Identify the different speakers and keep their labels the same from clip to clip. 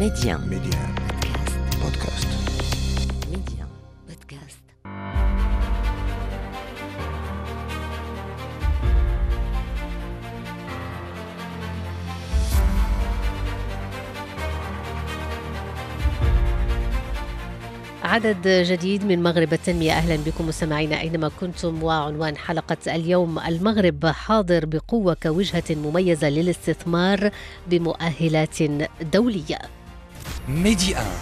Speaker 1: Média.
Speaker 2: Média. Podcast.
Speaker 1: Média. Podcast. عدد جديد من مغرب التنمية أهلا بكم مستمعينا أينما كنتم وعنوان حلقة اليوم المغرب حاضر بقوة كوجهة مميزة للاستثمار بمؤهلات دولية
Speaker 3: ميدي آن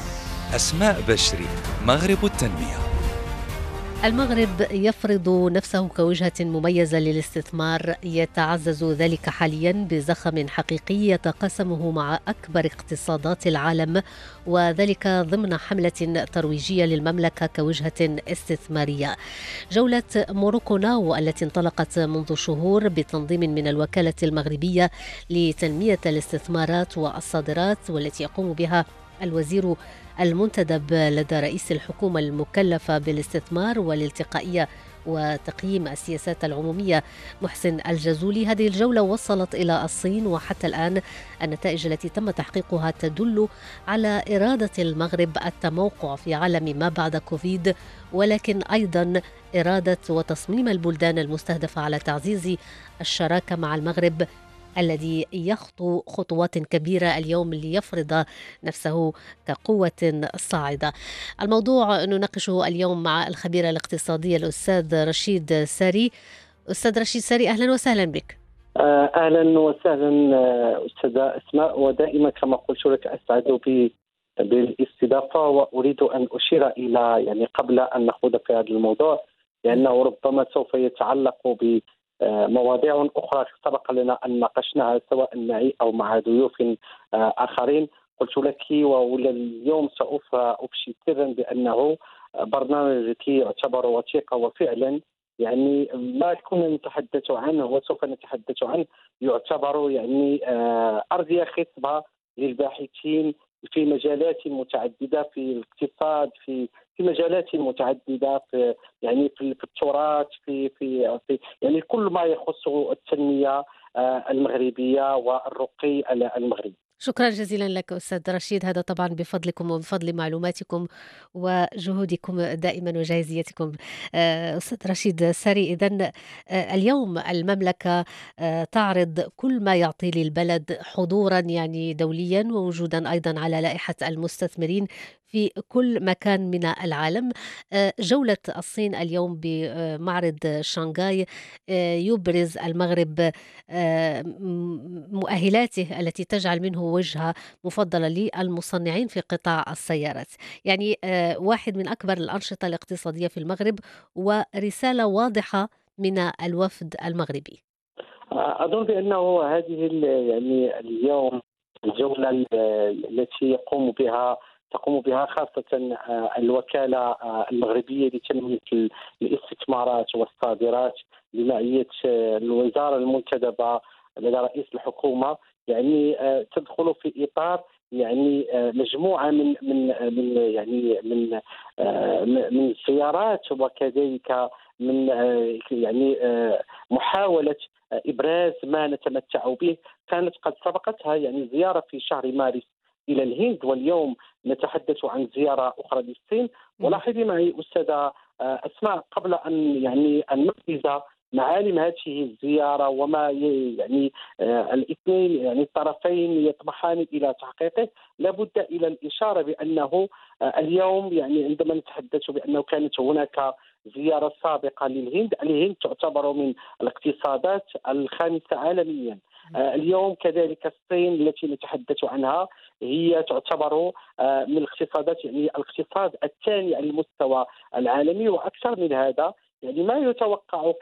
Speaker 3: أسماء بشري مغرب التنمية.
Speaker 1: المغرب يفرض نفسه كوجهة مميزة للاستثمار يتعزز ذلك حاليا بزخم حقيقي يتقاسمه مع أكبر اقتصادات العالم وذلك ضمن حملة ترويجية للمملكة كوجهة استثمارية. جولة موروكو ناو التي انطلقت منذ شهور بتنظيم من الوكالة المغربية لتنمية الاستثمارات والصادرات والتي يقوم بها الوزير المنتدب لدى رئيس الحكومة المكلفة بالاستثمار والالتقائية وتقييم السياسات العمومية محسن الجزولي. هذه الجولة وصلت إلى الصين وحتى الآن النتائج التي تم تحقيقها تدل على إرادة المغرب التموقع في عالم ما بعد كوفيد ولكن أيضا إرادة وتصميم البلدان المستهدفة على تعزيز الشراكة مع المغرب الذي يخطو خطوات كبيرة اليوم ليفرض نفسه كقوة صاعدة. الموضوع نناقشه اليوم مع الخبير الاقتصادي الأستاذ رشيد ساري. أستاذ رشيد ساري أهلا وسهلا بك.
Speaker 4: أهلا وسهلا أستاذة أسماء. ودائما كما قلت لك أسعد بالاستضافة وأريد أن أشير إلى يعني قبل أن نخوض في هذا الموضوع لأنه ربما سوف يتعلق ب مواضيع أخرى سبق لنا أن ناقشناها سواء معي أو مع ضيوف آخرين. قلت لك واليوم سوف ابشي سرا بأنه برنامجك يعتبر وثيقة وفعلا يعني ما كنا نتحدث عنه وسوف نتحدث عنه. يعتبر يعني أرضية خصبة للباحثين في مجالات متعددة في الاقتصاد في في مجالات متعددة في يعني في, التراث في في في يعني كل ما يخص التنمية المغربية والرقي المغربي.
Speaker 1: شكرا جزيلا لك أستاذ رشيد هذا طبعا بفضلكم وبفضل معلوماتكم وجهودكم دائما وجاهزيتكم أستاذ رشيد ساري اذا اليوم المملكة تعرض كل ما يعطي للبلد حضورا يعني دوليا ووجودا أيضا على لائحة المستثمرين في كل مكان من العالم. جولة الصين اليوم بمعرض شانغاي يبرز المغرب مؤهلاته التي تجعل منه وجهة مفضلة للمصنعين في قطاع السيارات. يعني واحد من أكبر الأنشطة الاقتصادية في المغرب ورسالة واضحة من الوفد المغربي.
Speaker 4: أظن بأنه هذه يعني اليوم الجولة التي يقوم بها تقوم بها خاصة الوكالة المغربية لتنمية الاستثمارات والصادرات بمعية الوزارة المنتدبة لدى رئيس الحكومة. يعني تدخل في إطار يعني مجموعة من من من يعني من من سيارات وكذلك من يعني محاولة إبراز ما نتمتع به. كانت قد سبقتها يعني زيارة في شهر مارس إلى الهند. واليوم نتحدث عن زيارة أخرى للصين. ولاحظي معي أستاذة أسماء قبل أن يعني أن نبرز معالم هذه الزيارة وما يعني آه الاثنين يعني الطرفين يطمحان إلى تحقيقه لابد إلى الإشارة بأنه آه اليوم يعني عندما نتحدث بأنه كانت هناك زيارة سابقة للهند، الهند تعتبر من الاقتصادات الخامسة عالميا. آه اليوم كذلك الصين التي نتحدث عنها هي تعتبر من الاقتصادات يعني الاقتصاد الثاني على المستوى العالمي وأكثر من هذا يعني ما يتوقع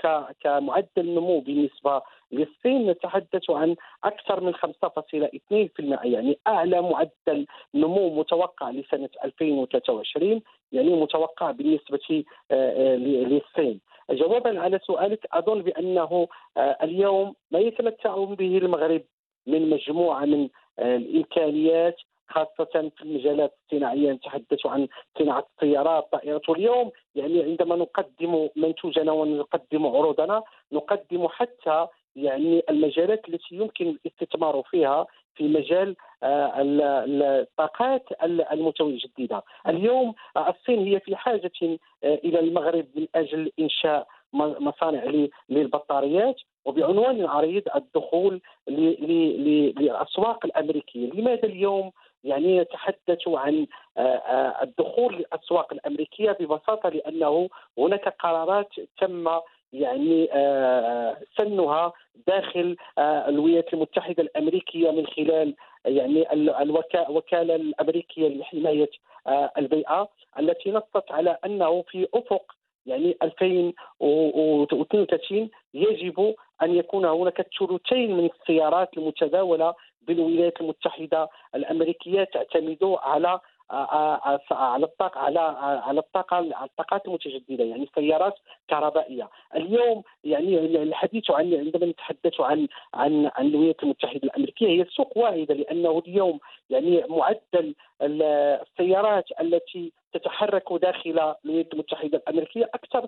Speaker 4: كمعدل نمو بالنسبة للصين نتحدث عن أكثر من 5.2% يعني أعلى معدل نمو متوقع لسنة 2023 يعني متوقع بالنسبة للصين. جوابا على سؤالك أظن بأنه اليوم ما يتمتع به المغرب من مجموعة من الإمكانيات خاصة في المجالات الصناعية نتحدث عن صناعة السيارات طائرات واليوم يعني عندما نقدم منتوجنا ونقدم عروضنا نقدم حتى يعني المجالات التي يمكن الاستثمار فيها في مجال آه، ال- ال- الطاقات ال- المتجدده. اليوم آه، الصين هي في حاجة آه، إلى المغرب من أجل إنشاء م- مصانع للبطاريات وبعنوان عريض الدخول للأسواق الأمريكية، لماذا اليوم يعني يتحدث عن آه، آه، الدخول للأسواق الأمريكية ببساطة؟ لأنه هناك قرارات تم يعني آه، سنها داخل الولايات المتحدة الأمريكية من خلال يعني ال- الوكا- الوكالة الأمريكية لحماية البيئة التي نصت على أنه في أفق يعني 2032 يجب أن يكون هناك ثلثين من السيارات المتداولة بالولايات المتحدة الأمريكية تعتمد على آه، آه، على الطاقه على على الطاقه الطاقات المتجددة يعني سيارات كهربائية. اليوم يعني الحديث عن عندما نتحدث عن عن عن الولايات المتحدة الأمريكية هي سوق واحدة لأنه اليوم يعني معدل ال- السيارات التي تتحرك داخل الولايات المتحدة الأمريكية أكثر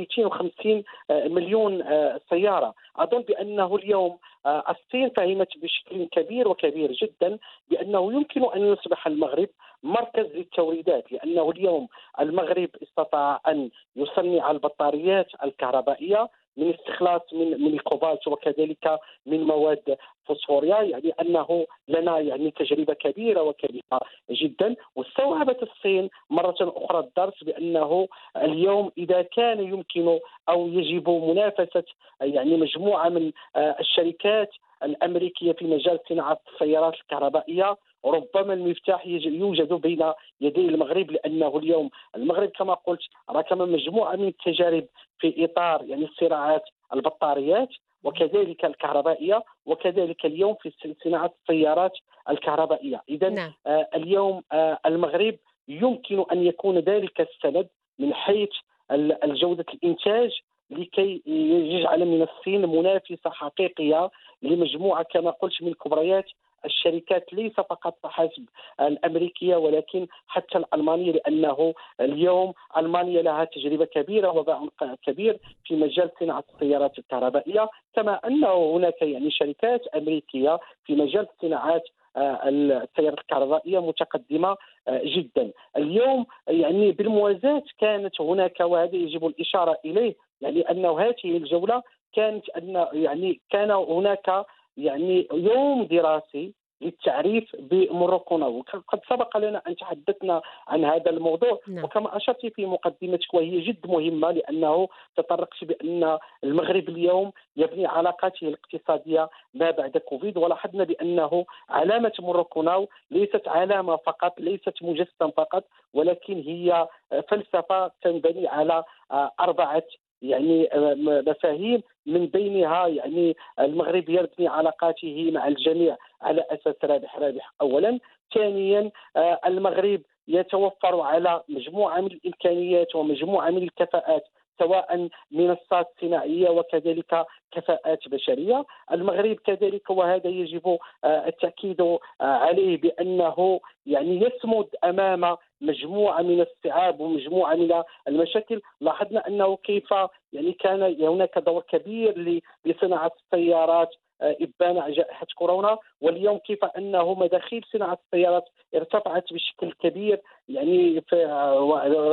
Speaker 4: 250 مليون آه، سيارة، أظن بأنه اليوم آه، الصين فهمت بشكل كبير وكبير جدا بأنه يمكن أن يصبح المغرب مركز للتوريدات لأنه اليوم المغرب استطاع أن يصنع البطاريات الكهربائية من استخلاص من من الكوبالت وكذلك من مواد فوسفوريا يعني أنه لنا يعني تجربة كبيرة وكبيرة جدا. واستوعبت الصين مرة أخرى الدرس بأنه اليوم إذا كان يمكن أو يجب منافسة يعني مجموعة من الشركات الأمريكية في مجال صناعة السيارات الكهربائية ربما المفتاح يوجد بين يدي المغرب لأنه اليوم المغرب كما قلت ركم مجموعة من التجارب في إطار يعني صناعه البطاريات وكذلك الكهربائية وكذلك اليوم في صناعة السيارات الكهربائية. اذا
Speaker 1: نعم.
Speaker 4: آه، اليوم آه، المغرب يمكن أن يكون ذلك السند من حيث ال- الجودة الإنتاج لكي يجعل من الصين منافسة حقيقية لمجموعة كما قلت من كبريات الشركات ليس فقط حسب الأمريكية ولكن حتى الالمانيه لأنه اليوم ألمانيا لها تجربة كبيرة وباع كبير في مجال صناعة السيارات الكهربائية كما انه هناك يعني شركات أمريكية في مجال صناعات آه، السيارات الكهربائية متقدمة آه، جدا. اليوم يعني بالموازاة كانت هناك وهذا يجب الإشارة إليه يعني انه هذه الجولة كانت أن يعني كان هناك يعني يوم دراسي للتعريف بموروكونا وقد سبق لنا أن تحدثنا عن هذا الموضوع.
Speaker 1: نعم.
Speaker 4: وكما أشرت في مقدمتك وهي جد مهمة لأنه تطرقت بأن المغرب اليوم يبني علاقاته الاقتصادية ما بعد كوفيد. ولاحظنا بأنه علامة موروكوناو ليست علامة فقط ليست مجسم فقط ولكن هي فلسفة تنبني على آه، أربعة يعني آه، مفاهيم من بينها يعني المغرب يبني علاقاته مع الجميع على أساس رابح رابح. اولا ثانيا آه، المغرب يتوفر على مجموعة من الإمكانيات ومجموعة من الكفاءات. سواء منصات صناعيه وكذلك كفاءات بشرية، المغرب كذلك وهذا يجب آه، التأكيد آه، عليه بأنه يعني يصمد أمام مجموعة من الصعاب ومجموعة من المشاكل، لاحظنا أنه كيف يعني كان هناك دور كبير لصناعة السيارات إبان جائحة كورونا واليوم كيف أنه مداخيل صناعة السيارات ارتفعت بشكل كبير يعني في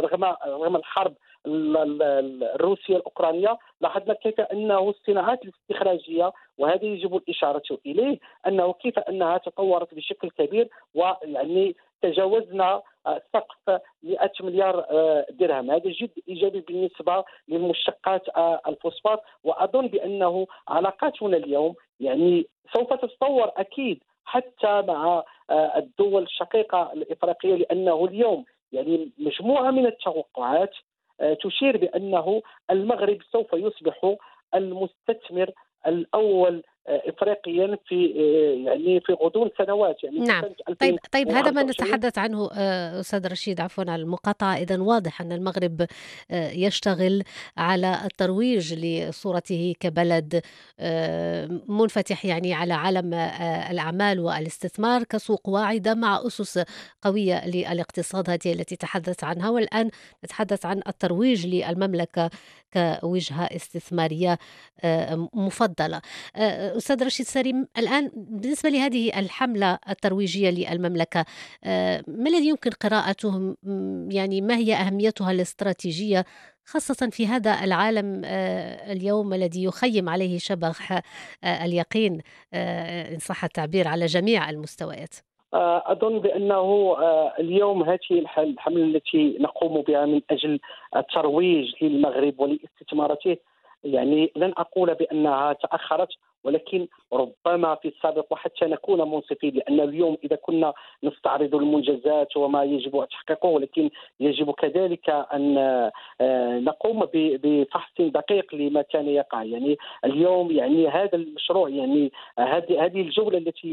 Speaker 4: رغم رغم الحرب ال- ال- ال- الروسيه الأوكرانية لاحظنا كيف أنه الصناعات الاستخراجية وهذا يجب الإشارة إليه أنه كيف أنها تطورت بشكل كبير ويعني تجاوزنا سقف 100 مليار آه، درهم. هذا جد إيجابي بالنسبة للمشتقات آه، الفوسفات. وأظن بأنه علاقاتنا اليوم يعني سوف تتطور أكيد حتى مع آه، الدول الشقيقة الإفريقية لأنه اليوم يعني مجموعة من التوقعات تشير بأنه المغرب سوف يصبح المستثمر الأول افريقيا في يعني في غضون سنوات يعني
Speaker 1: نعم. طيب طيب هذا ما نتحدث عنه أستاذ رشيد عفوا على المقاطعه اذا واضح أن المغرب يشتغل على الترويج لصورته كبلد منفتح يعني على عالم الأعمال والاستثمار كسوق واعدة مع أسس قوية للاقتصاد هذه التي تحدث عنها. والآن نتحدث عن الترويج للمملكة كوجهة استثمارية مفضلة. أستاذ رشيد سليم الآن بالنسبة لهذه الحملة الترويجية للمملكة ما الذي يمكن قراءته يعني ما هي أهميتها الاستراتيجية خاصة في هذا العالم اليوم الذي يخيم عليه شبح اليقين إن صح التعبير على جميع المستويات؟
Speaker 4: أظن بأنه اليوم هذه الحملة التي نقوم بها من أجل الترويج للمغرب ولاستثمارته يعني لن أقول بأنها تأخرت ولكن ربما في السابق وحتى نكون منصفين لأن اليوم إذا كنا نستعرض المنجزات وما يجب تحقيقه ولكن يجب كذلك أن آه، نقوم بفحص دقيق لما كان يقع. يعني اليوم يعني هذا المشروع يعني هذه هذه الجولة التي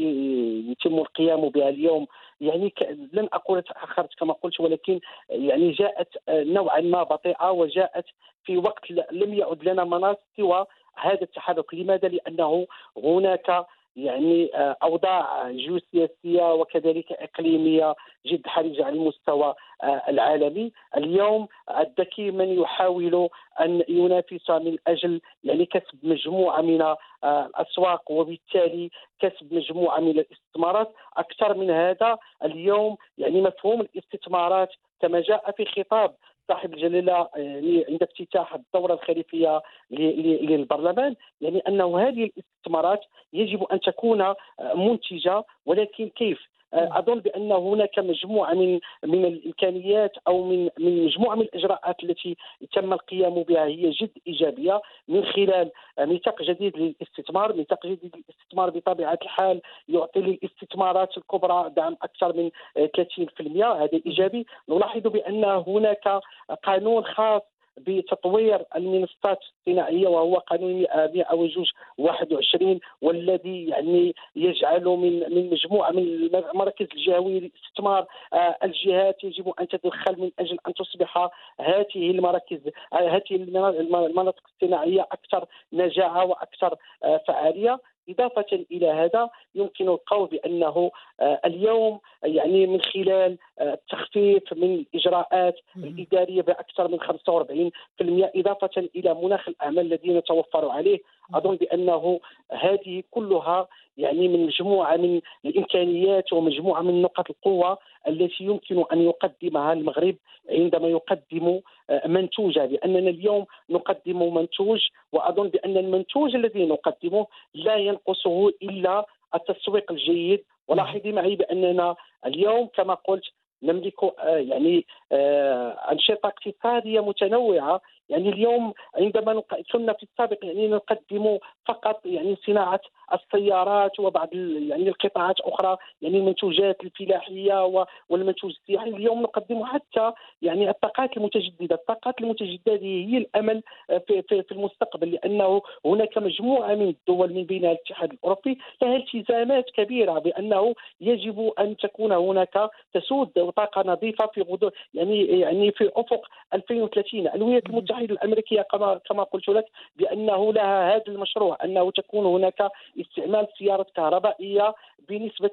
Speaker 4: يتم القيام بها اليوم يعني لن أقول تأخرت كما قلت ولكن يعني جاءت نوعا ما بطيئة وجاءت في وقت لم يعد لنا مناص سوى هذا التحرك لماذا لأنه هناك يعني آه، أوضاع جيوسياسية وكذلك إقليمية جد حرجة على المستوى آه، العالمي، اليوم الذكي من يحاول أن ينافس من أجل يعني كسب مجموعة من آه، الأسواق وبالتالي كسب مجموعة من الاستثمارات، أكثر من هذا اليوم يعني مفهوم الاستثمارات كما جاء في خطاب صاحب الجلاله يعني عند افتتاح الدورة الخريفيه للبرلمان يعني أنه هذه الاستثمارات يجب أن تكون منتجة ولكن كيف؟ آه، أظن بأن هناك مجموعة من من الإمكانيات أو من من مجموعة من الإجراءات التي تم القيام بها. هي جد إيجابية من خلال ميثاق جديد للاستثمار، ميثاق جديد للاستثمار بطبيعة الحال يعطي للاستثمارات الكبرى دعم أكثر من 30% هذا إيجابي، نلاحظ بأن هناك قانون خاص بتطوير المنصات الصناعية وهو قانون 121 والذي يعني يجعل من من مجموعة من المراكز الجهوية للاستثمار آه، الجهات. يجب أن تتدخل من أجل أن تصبح هذه المراكز آه، هذه المناطق الصناعية أكثر نجاعة وأكثر آه، فعالية. إضافة إلى هذا يمكن القول بأنه آه، اليوم يعني من خلال آه، التخفيف من الإجراءات الإدارية بأكثر من 45% إضافة إلى مناخ الأعمال الذي نتوفر عليه. أظن بأنه هذه كلها يعني من مجموعة من الإمكانيات ومجموعة من نقاط القوة التي يمكن أن يقدمها المغرب عندما يقدم آه، منتوجا لأننا اليوم نقدم منتوج وأظن بأن المنتوج الذي نقدمه لا ينقصه إلا التسويق الجيد. ولاحظي معي بأننا اليوم كما قلت نملك آه، يعني آه، أنشطة اقتصادية متنوعة يعني اليوم عندما كنا في السابق يعني نقدم فقط يعني صناعة السيارات وبعض يعني القطاعات أخرى يعني المنتوجات الفلاحية والمنتوج السياحي. اليوم نقدم حتى يعني الطاقات المتجددة، الطاقات المتجددة هي الأمل في, في, في المستقبل لأنه هناك مجموعة من الدول من بينها الاتحاد الأوروبي لها التزامات كبيرة بأنه يجب أن تكون هناك تسود طاقة نظيفة في غضون يعني يعني في أفق 2030 الولايات المتحدة الأمريكية كما كما قلت لك بأنه لها هذا المشروع أنه تكون هناك استعمال سيارات كهربائية بنسبة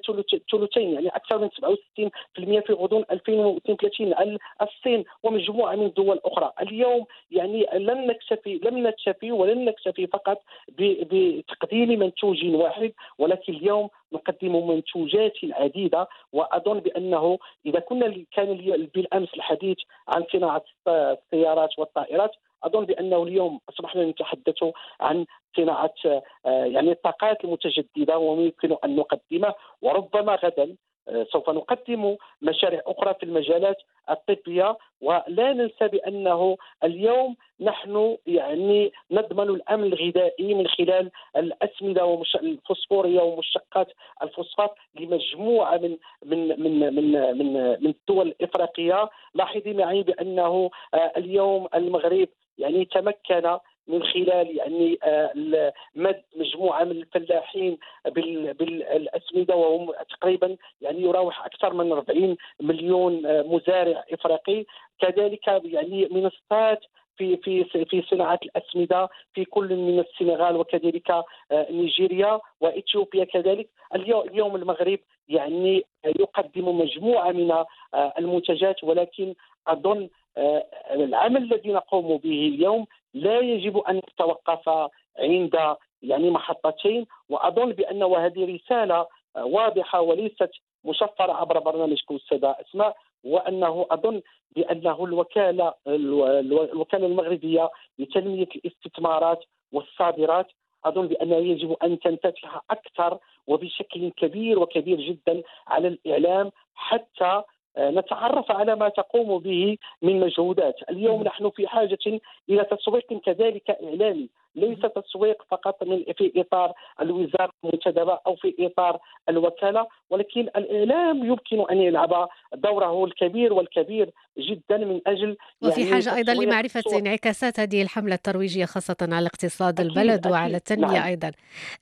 Speaker 4: ثلثين يعني أكثر من 67% في غضون 2032 الصين ومجموعة من الدول الاخرى اليوم يعني لن نكتفي لم نكتفي ولن نكتفي فقط بتقديم منتوج واحد ولكن اليوم نقدم منتوجات عديدة وأظن بأنه إذا كنا كان بالأمس الحديث عن صناعة السيارات والطائرات أظن بأنه اليوم أصبحنا نتحدث عن صناعة آه، يعني الطاقات المتجددة ويمكن أن نقدمه وربما غدا سوف نقدم مشاريع أخرى في المجالات الطبية ولا ننسى بأنه اليوم نحن يعني نضمن الأمن الغذائي من خلال الأسمدة الفوسفوريه ومشتقات الفوسفات لمجموعة من من من من من, من الدول الإفريقية. لاحظي معي بأنه آه، اليوم المغرب يعني تمكن من خلال يعني آه، مد مجموعة من الفلاحين بالأسمدة وهم تقريبا يعني يراوح أكثر من 40 مليون آه، مزارع إفريقي. كذلك يعني منصات في في في صناعة الأسمدة في كل من السنغال وكذلك آه، نيجيريا وإثيوبيا كذلك. اليوم المغرب يعني يقدم مجموعة من المنتجات ولكن أظن العمل الذي نقوم به اليوم لا يجب أن يتوقف عند يعني محطتين وأظن بأن هذه رسالة واضحة وليست مشفرة عبر برنامجكم السادة أسماء وأنه أظن بأنه الوكالة الوكالة المغربية لتنمية الاستثمارات والصادرات أظن بانها يجب أن تنفتح أكثر وبشكل كبير وكبير جدا على الإعلام حتى نتعرف على ما تقوم به من مجهودات. اليوم نحن في حاجة إلى تسويق كذلك إعلامي. ليس تسويق فقط من في إطار الوزارة المنتدبه أو في إطار الوكالة ولكن الإعلام يمكن أن يلعب دوره الكبير والكبير جدا من أجل
Speaker 1: وفي يعني حاجة أيضا لمعرفة انعكاسات هذه الحملة الترويجية خاصة على اقتصاد أكيد البلد أكيد. وعلى التنمية نعم. أيضا.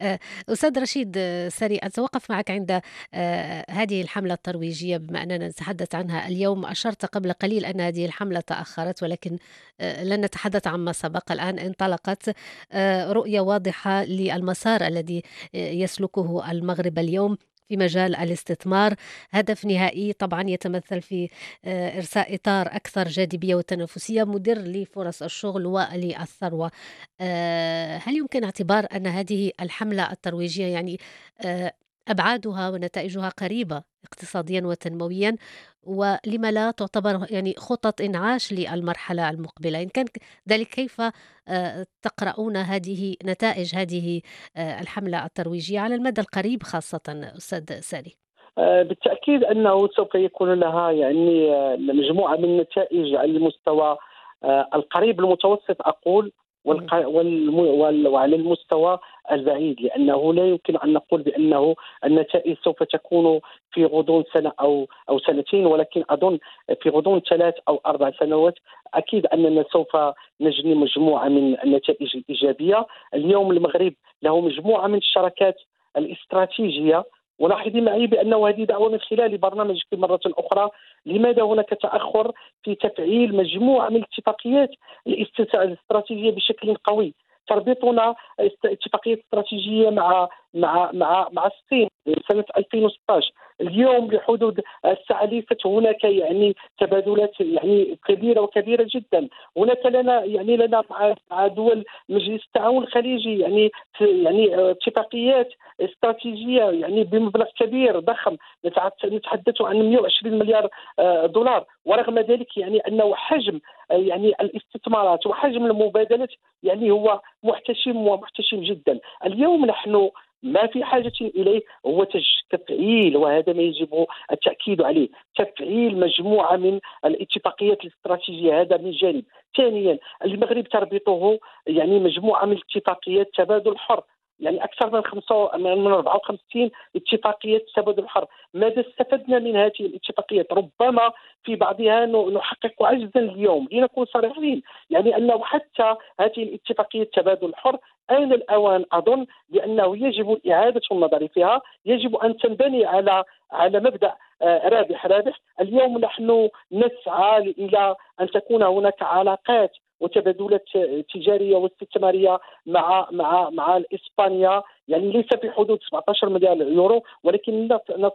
Speaker 1: آه، أستاذ رشيد سري أتوقف معك عند آه، هذه الحملة الترويجية بما أننا نتحدث عنها اليوم. أشرت قبل قليل أن هذه الحملة تأخرت ولكن آه، لن نتحدث عما سبق. الآن انطلقت آه، رؤية واضحة للمسار الذي آه، يسلكه المغرب اليوم في مجال الاستثمار. هدف نهائي طبعا يتمثل في آه، إرساء إطار أكثر جاذبية وتنافسية مدر لفرص الشغل وللثروة هل يمكن اعتبار أن هذه الحملة الترويجية يعني أبعادها ونتائجها قريبة؟ اقتصاديا وتنمويا ولما لا تعتبر يعني خطط إنعاش للمرحلة المقبلة. إن كان ذلك كيف آه، تقرؤون هذه نتائج هذه آه، الحملة الترويجية على المدى القريب خاصة أستاذ سالي؟
Speaker 4: آه، بالتأكيد أنه سوف يكون لها يعني مجموعة من النتائج على المستوى القريب المتوسط أقول. وعلى المستوى البعيد لأنه لا يمكن أن نقول بأنه النتائج سوف تكون في غضون سنة أو أو سنتين ولكن أظن في غضون ثلاث أو أربع سنوات أكيد أننا سوف نجني مجموعة من النتائج الإيجابية. اليوم المغرب له مجموعة من الشراكات الاستراتيجية ولاحظي معي بأنه هذه دعوة من خلال برنامج في مرة أخرى. لماذا هناك تأخر في تفعيل مجموعة من الاتفاقيات الاستراتيجية بشكل قوي؟ تربطنا اتفاقيه استراتيجيه مع مع مع مع الصين سنة 2016 اليوم لحدود الساعة ليست هناك يعني تبادلات يعني كبيرة وكبيرة جدا. هناك لنا يعني لنا مع دول مجلس التعاون الخليجي يعني يعني اتفاقيات استراتيجية يعني بمبلغ كبير ضخم. نتحدث عن 120 مليار آه، دولار. ورغم ذلك يعني أنه حجم آه، يعني الاستثمارات وحجم المبادلات يعني هو محتشم ومحتشم جدا. اليوم نحن ما في حاجة إليه هو تفعيل وهذا ما يجب التأكيد عليه. تفعيل مجموعة من الاتفاقيات الاستراتيجية هذا من جانب. ثانيا المغرب تربطه يعني مجموعة من الاتفاقيات تبادل حر. يعني أكثر من خمسة من 54 اتفاقية تبادل الحر، ماذا استفدنا من هذه الاتفاقيات؟ ربما في بعضها نحقق عجزا اليوم. لنكون صريحين، يعني أنه حتى هذه الاتفاقية تبادل الحر آن الأوان؟ أظن بأنه يجب إعادة النظر فيها. يجب أن تنبني على على مبدأ آه، رابح. رابح اليوم نحن نسعى إلى أن تكون هناك علاقات وتبادلات تجارية واستثمارية مع مع مع إسبانيا. يعني ليس في حدود 17 مليار يورو ولكن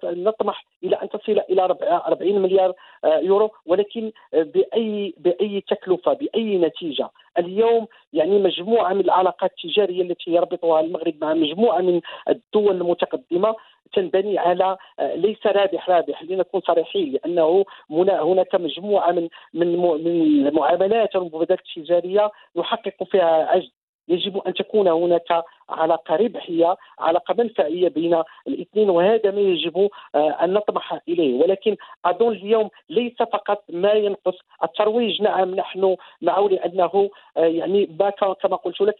Speaker 4: نطمح إلى أن تصل إلى 40 مليار آه، يورو. ولكن باي بأي تكلفة بأي نتيجة؟ اليوم يعني مجموعة من العلاقات التجارية التي يربطها المغرب مع مجموعة من الدول المتقدمة تنبني على آه، ليس رابح رابح. لنكون صريحين لأنه هناك مجموعة من من من المعاملات والمبادلات التجارية نحقق فيها عجز يجب أن تكون هناك علاقة ربحية علاقة منفعية بين الاثنين وهذا ما يجب آه، أن نطمح إليه. ولكن أظن اليوم ليس فقط ما ينقص الترويج. نعم نحن معه لأنه آه، يعني كما قلت لك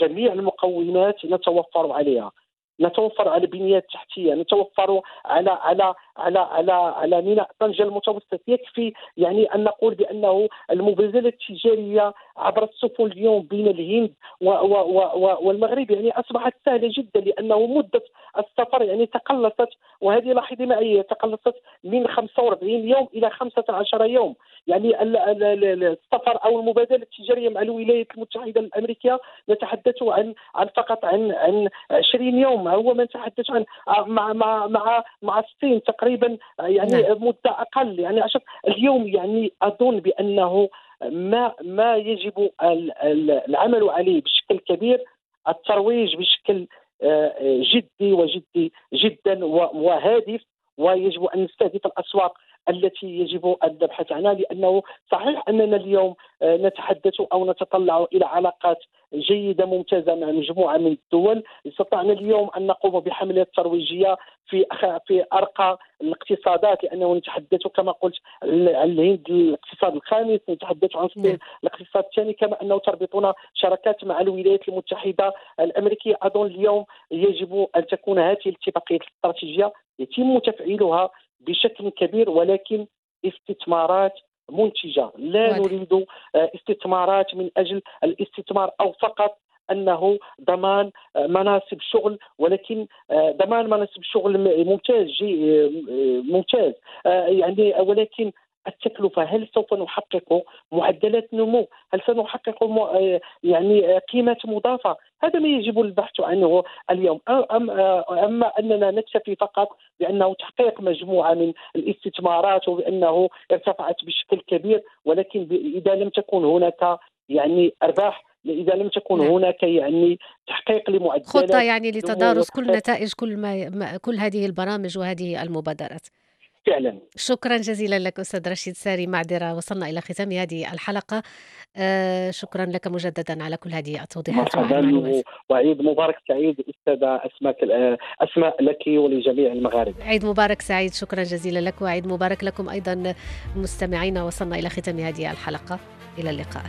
Speaker 4: جميع المقومات نتوفر عليها. نتوفر على بنيات تحتيه نتوفر على على على على على ميناء طنجة المتوسط. يكفي يعني أن نقول بأنه المبادله التجارية عبر السفن اليوم بين الهند و و و والمغرب يعني أصبحت سهلة جدا لأنه مدة السفر يعني تقلصت وهذه لاحظي معي تقلصت من 45 يوم إلى 15 يوم. يعني السفر أو المبادلة التجارية مع الولايات المتحدة الأمريكية نتحدث عن عن فقط عن عن 20 يوم. هو ما نتحدث عن مع مع مع مع الصين تقريبا يعني نعم. مدة أقل. يعني عشان اليوم يعني أظن بأنه ما ما يجب العمل عليه بشكل كبير. الترويج بشكل آه، جدي وجدي جدا وهادف ويجب أن نستهدف الأسواق. التي يجب ان نبحث عنها لأنه صحيح أننا اليوم آه، نتحدث أو نتطلع إلى علاقات جيدة ممتازة مع مجموعة من الدول استطعنا اليوم أن نقوم بحملات ترويجية في في أرقى الاقتصادات لأنه نتحدث كما قلت عن الهند الاقتصاد الخامس نتحدث عن الصين. الاقتصاد الثاني كما أنه تربطون شراكات مع الولايات المتحدة الأمريكية اظن اليوم يجب أن تكون هذه الاتفاقيه الاستراتيجية يتم تفعيلها بشكل كبير ولكن استثمارات منتجة. لا نريد آه، استثمارات من أجل الاستثمار أو فقط أنه ضمان آه، مناصب شغل ولكن آه، ضمان مناصب شغل ممتاز ممتاز. يعني ولكن التكلفة هل سوف نحقق معدلات نمو؟ هل سنحقق يعني قيمات مضافة؟ هذا ما يجب البحث عنه اليوم أما أننا نكتفي فقط بأنه تحقيق مجموعة من الاستثمارات وبأنه ارتفعت بشكل كبير ولكن إذا لم تكن هناك يعني أرباح إذا لم تكن نعم. هناك يعني تحقيق لمعدلات
Speaker 1: خطة يعني لتدارس كل نتائج كل ما كل هذه البرامج وهذه المبادرات
Speaker 4: فعلا.
Speaker 1: شكرا جزيلا لك أستاذ رشيد ساري معذرة. وصلنا إلى ختام هذه الحلقة. آه شكرا لك مجددا على كل هذه التوضيحات
Speaker 4: مرحبا وعيد مبارك سعيد أستاذة أسماء أسماء لك ولجميع المغاربة.
Speaker 1: عيد مبارك سعيد شكرا جزيلا لك. وعيد مبارك لكم أيضا مستمعينا. وصلنا إلى ختام هذه الحلقة. إلى اللقاء.